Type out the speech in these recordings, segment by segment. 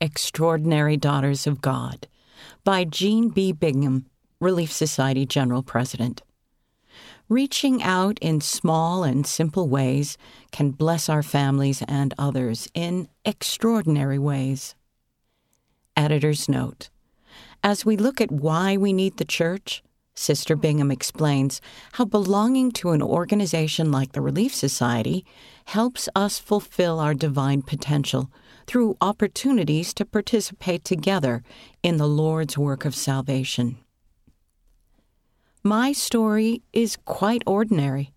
Extraordinary Daughters of God by Jean B. Bingham, Relief Society General President. Reaching out in small and simple ways can bless our families and others in extraordinary ways. Editor's note As we look at why we need the church, Sister Bingham explains how belonging to an organization like the Relief Society helps us fulfill our divine potential through opportunities to participate together in the Lord's work of salvation. My story is quite ordinary.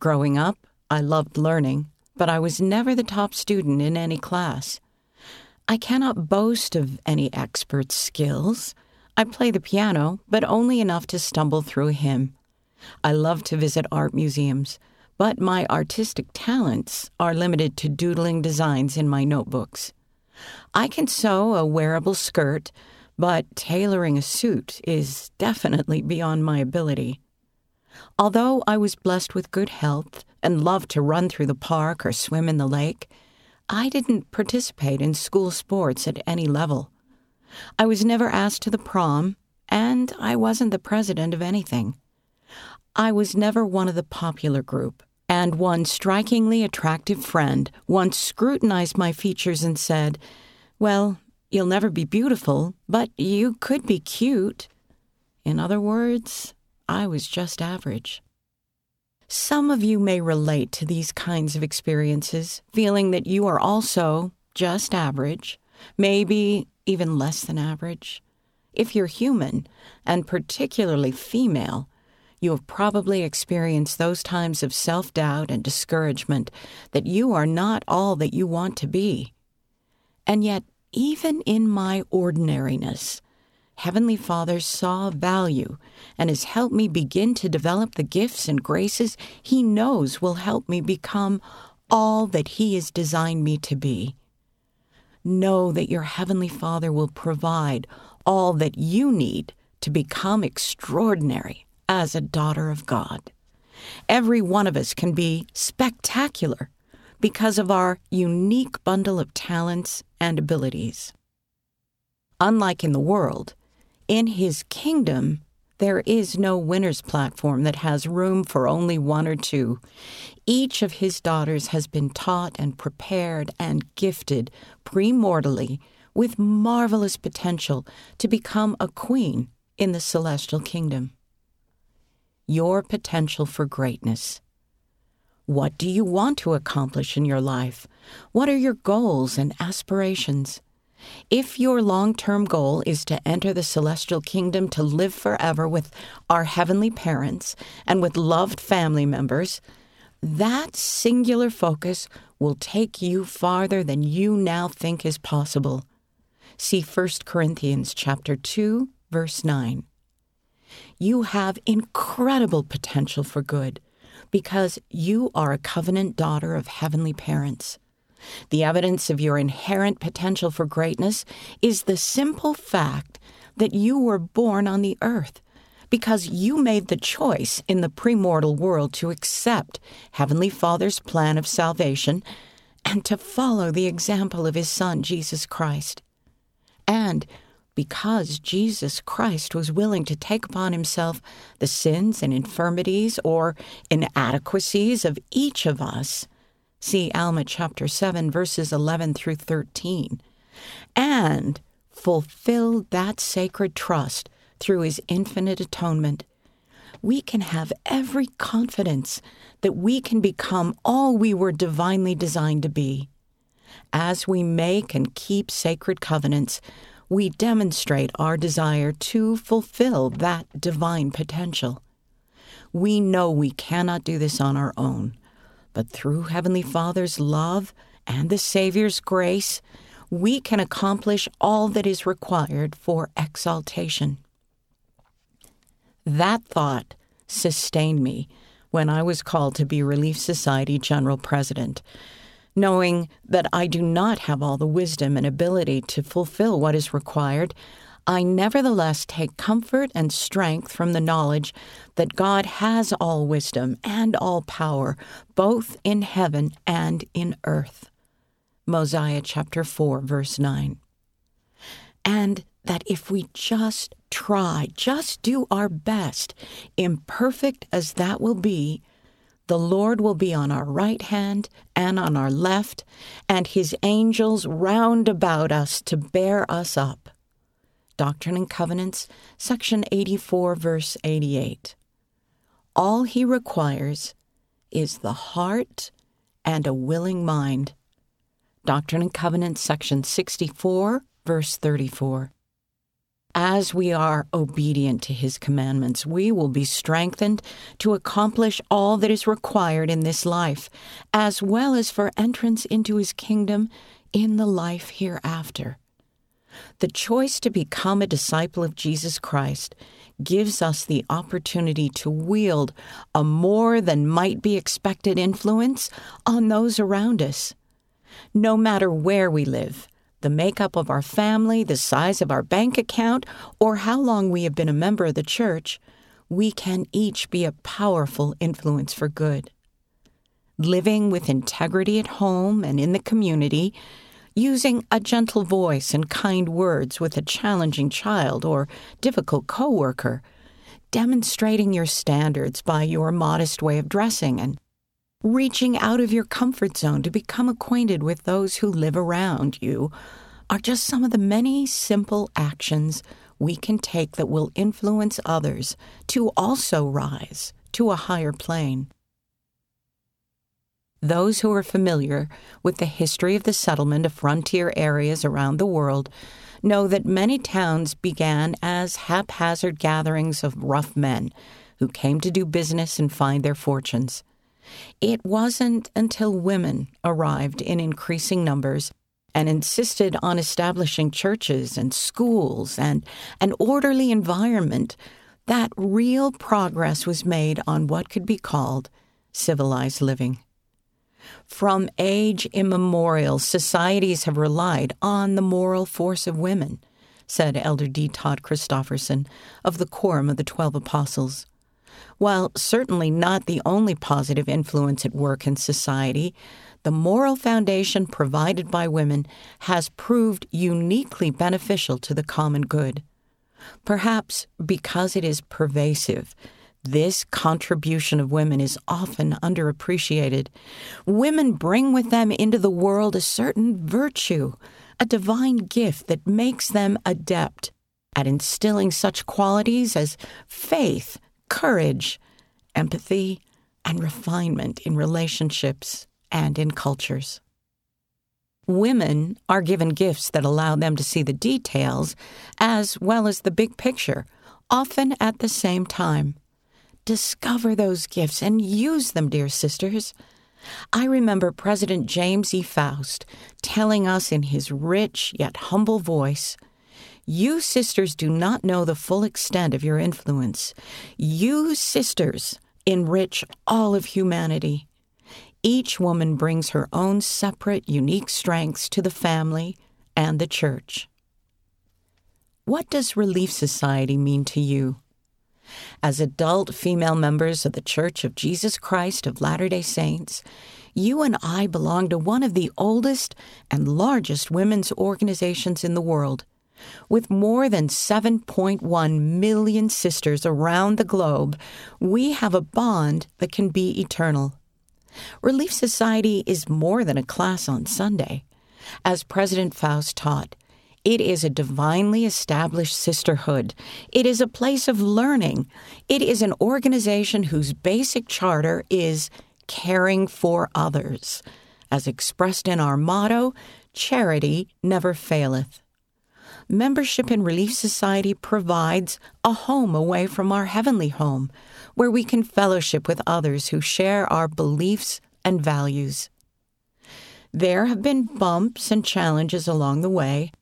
Growing up, I loved learning, but I was never the top student in any class. I cannot boast of any expert skills. I play the piano, but only enough to stumble through a hymn. I love to visit art museums, but my artistic talents are limited to doodling designs in my notebooks. I can sew a wearable skirt, but tailoring a suit is definitely beyond my ability. Although I was blessed with good health and loved to run through the park or swim in the lake, I didn't participate in school sports at any level. I was never asked to the prom, and I wasn't the president of anything. I was never one of the popular group, and one strikingly attractive friend once scrutinized my features and said, Well, you'll never be beautiful, but you could be cute. In other words, I was just average. Some of you may relate to these kinds of experiences, feeling that you are also just average, maybe even less than average. If you're human, and particularly female, you have probably experienced those times of self doubt and discouragement that you are not all that you want to be. And yet, even in my ordinariness, Heavenly Father saw value and has helped me begin to develop the gifts and graces He knows will help me become all that He has designed me to be. Know that your Heavenly Father will provide all that you need to become extraordinary as a daughter of God. Every one of us can be spectacular because of our unique bundle of talents and abilities. Unlike in the world, in His kingdom, there is no winner's platform that has room for only one or two. Each of his daughters has been taught and prepared and gifted premortally with marvelous potential to become a queen in the celestial kingdom. Your potential for greatness. What do you want to accomplish in your life? What are your goals and aspirations? If your long term goal is to enter the celestial kingdom to live forever with our heavenly parents and with loved family members, that singular focus will take you farther than you now think is possible. See 1 Corinthians chapter 2 verse 9. You have incredible potential for good because you are a covenant daughter of heavenly parents. The evidence of your inherent potential for greatness is the simple fact that you were born on the earth because you made the choice in the premortal world to accept Heavenly Father's plan of salvation and to follow the example of His Son, Jesus Christ. And because Jesus Christ was willing to take upon himself the sins and infirmities or inadequacies of each of us, See Alma chapter 7, verses 11 through 13. And fulfill that sacred trust through his infinite atonement. We can have every confidence that we can become all we were divinely designed to be. As we make and keep sacred covenants, we demonstrate our desire to fulfill that divine potential. We know we cannot do this on our own. But through Heavenly Father's love and the Savior's grace, we can accomplish all that is required for exaltation. That thought sustained me when I was called to be Relief Society General President, knowing that I do not have all the wisdom and ability to fulfill what is required. I nevertheless take comfort and strength from the knowledge that God has all wisdom and all power, both in heaven and in earth. Mosiah chapter 4, verse 9. And that if we just try, just do our best, imperfect as that will be, the Lord will be on our right hand and on our left, and his angels round about us to bear us up. Doctrine and Covenants, section 84, verse 88. All he requires is the heart and a willing mind. Doctrine and Covenants, section 64, verse 34. As we are obedient to his commandments, we will be strengthened to accomplish all that is required in this life, as well as for entrance into his kingdom in the life hereafter. The choice to become a disciple of Jesus Christ gives us the opportunity to wield a more than might be expected influence on those around us. No matter where we live, the makeup of our family, the size of our bank account, or how long we have been a member of the church, we can each be a powerful influence for good. Living with integrity at home and in the community, using a gentle voice and kind words with a challenging child or difficult coworker, demonstrating your standards by your modest way of dressing and reaching out of your comfort zone to become acquainted with those who live around you are just some of the many simple actions we can take that will influence others to also rise to a higher plane. Those who are familiar with the history of the settlement of frontier areas around the world know that many towns began as haphazard gatherings of rough men who came to do business and find their fortunes. It wasn't until women arrived in increasing numbers and insisted on establishing churches and schools and an orderly environment that real progress was made on what could be called civilized living. From age immemorial, societies have relied on the moral force of women, said Elder D. Todd Christofferson of the Quorum of the Twelve Apostles. While certainly not the only positive influence at work in society, the moral foundation provided by women has proved uniquely beneficial to the common good. Perhaps because it is pervasive, this contribution of women is often underappreciated. Women bring with them into the world a certain virtue, a divine gift that makes them adept at instilling such qualities as faith, courage, empathy, and refinement in relationships and in cultures. Women are given gifts that allow them to see the details as well as the big picture, often at the same time. Discover those gifts and use them, dear sisters. I remember President James E. Faust telling us in his rich yet humble voice You sisters do not know the full extent of your influence. You sisters enrich all of humanity. Each woman brings her own separate, unique strengths to the family and the church. What does Relief Society mean to you? As adult female members of the Church of Jesus Christ of Latter day Saints, you and I belong to one of the oldest and largest women's organizations in the world. With more than 7.1 million sisters around the globe, we have a bond that can be eternal. Relief Society is more than a class on Sunday. As President Faust taught, it is a divinely established sisterhood. It is a place of learning. It is an organization whose basic charter is caring for others. As expressed in our motto, charity never faileth. Membership in Relief Society provides a home away from our heavenly home where we can fellowship with others who share our beliefs and values. There have been bumps and challenges along the way.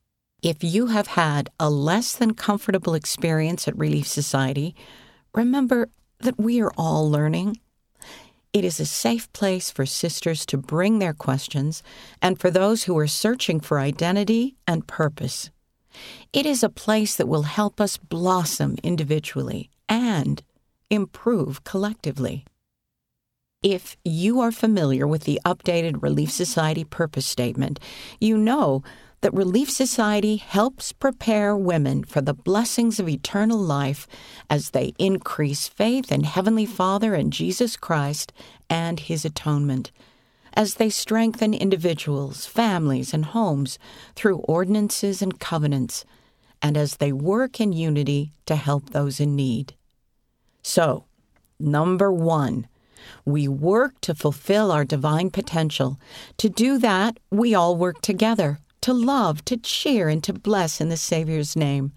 If you have had a less than comfortable experience at Relief Society, remember that we are all learning. It is a safe place for sisters to bring their questions and for those who are searching for identity and purpose. It is a place that will help us blossom individually and improve collectively. If you are familiar with the updated Relief Society purpose statement, you know that Relief Society helps prepare women for the blessings of eternal life as they increase faith in Heavenly Father and Jesus Christ and His atonement, as they strengthen individuals, families, and homes through ordinances and covenants, and as they work in unity to help those in need. So, number one, we work to fulfill our divine potential. To do that, we all work together to love, to cheer, and to bless in the Savior's name.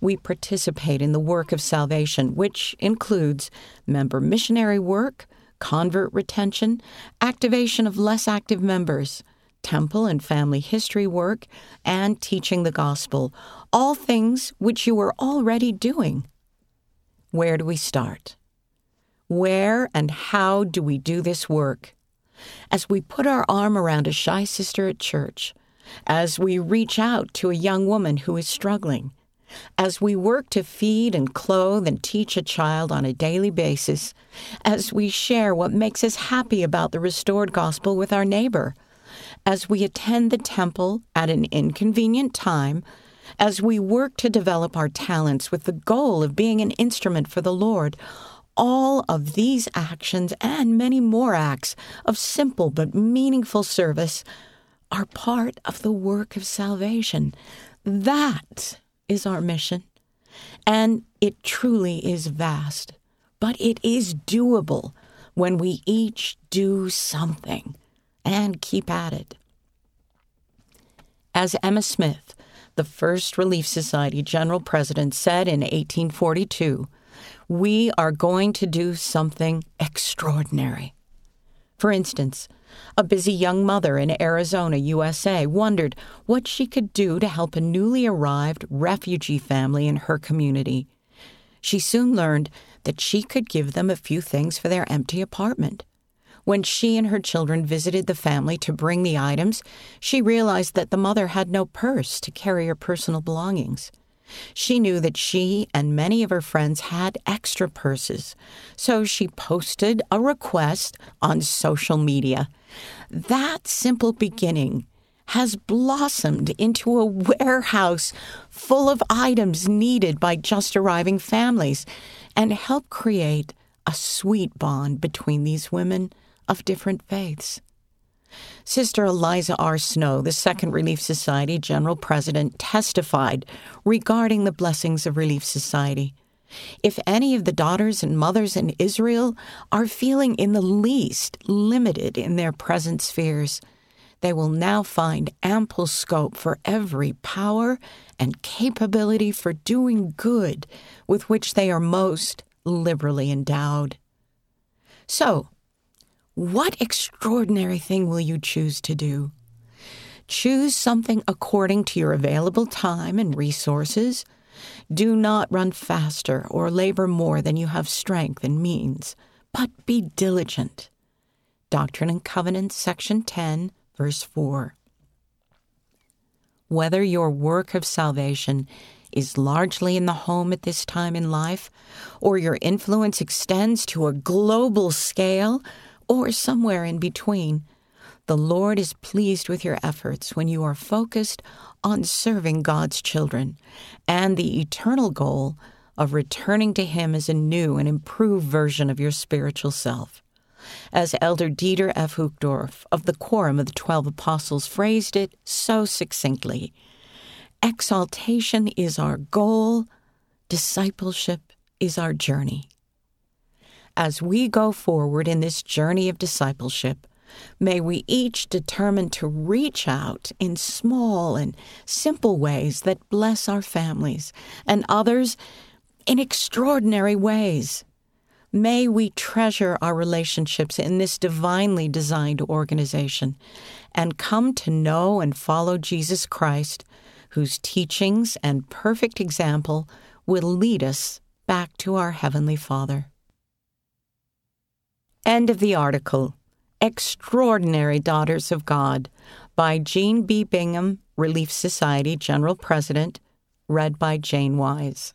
We participate in the work of salvation, which includes member missionary work, convert retention, activation of less active members, temple and family history work, and teaching the gospel, all things which you are already doing. Where do we start? Where and how do we do this work? As we put our arm around a shy sister at church, as we reach out to a young woman who is struggling, as we work to feed and clothe and teach a child on a daily basis, as we share what makes us happy about the restored gospel with our neighbor, as we attend the temple at an inconvenient time, as we work to develop our talents with the goal of being an instrument for the Lord, all of these actions and many more acts of simple but meaningful service are part of the work of salvation. That is our mission. And it truly is vast, but it is doable when we each do something and keep at it. As Emma Smith, the first Relief Society general president, said in 1842, we are going to do something extraordinary. For instance, a busy young mother in Arizona, USA, wondered what she could do to help a newly arrived refugee family in her community. She soon learned that she could give them a few things for their empty apartment. When she and her children visited the family to bring the items, she realized that the mother had no purse to carry her personal belongings. She knew that she and many of her friends had extra purses, so she posted a request on social media. That simple beginning has blossomed into a warehouse full of items needed by just arriving families and helped create a sweet bond between these women of different faiths. Sister Eliza R. Snow, the Second Relief Society General President, testified regarding the blessings of Relief Society. If any of the daughters and mothers in Israel are feeling in the least limited in their present spheres, they will now find ample scope for every power and capability for doing good with which they are most liberally endowed. So, what extraordinary thing will you choose to do? Choose something according to your available time and resources. Do not run faster or labor more than you have strength and means, but be diligent. Doctrine and Covenants, section 10, verse 4. Whether your work of salvation is largely in the home at this time in life, or your influence extends to a global scale, or somewhere in between. The Lord is pleased with your efforts when you are focused on serving God's children and the eternal goal of returning to Him as a new and improved version of your spiritual self. As Elder Dieter F. Uchtdorf of the Quorum of the Twelve Apostles phrased it so succinctly Exaltation is our goal, discipleship is our journey as we go forward in this journey of discipleship, may we each determine to reach out in small and simple ways that bless our families and others in extraordinary ways. May we treasure our relationships in this divinely designed organization and come to know and follow Jesus Christ, whose teachings and perfect example will lead us back to our Heavenly Father. End of the article. Extraordinary Daughters of God by Jean B. Bingham, Relief Society General President, read by Jane Wise.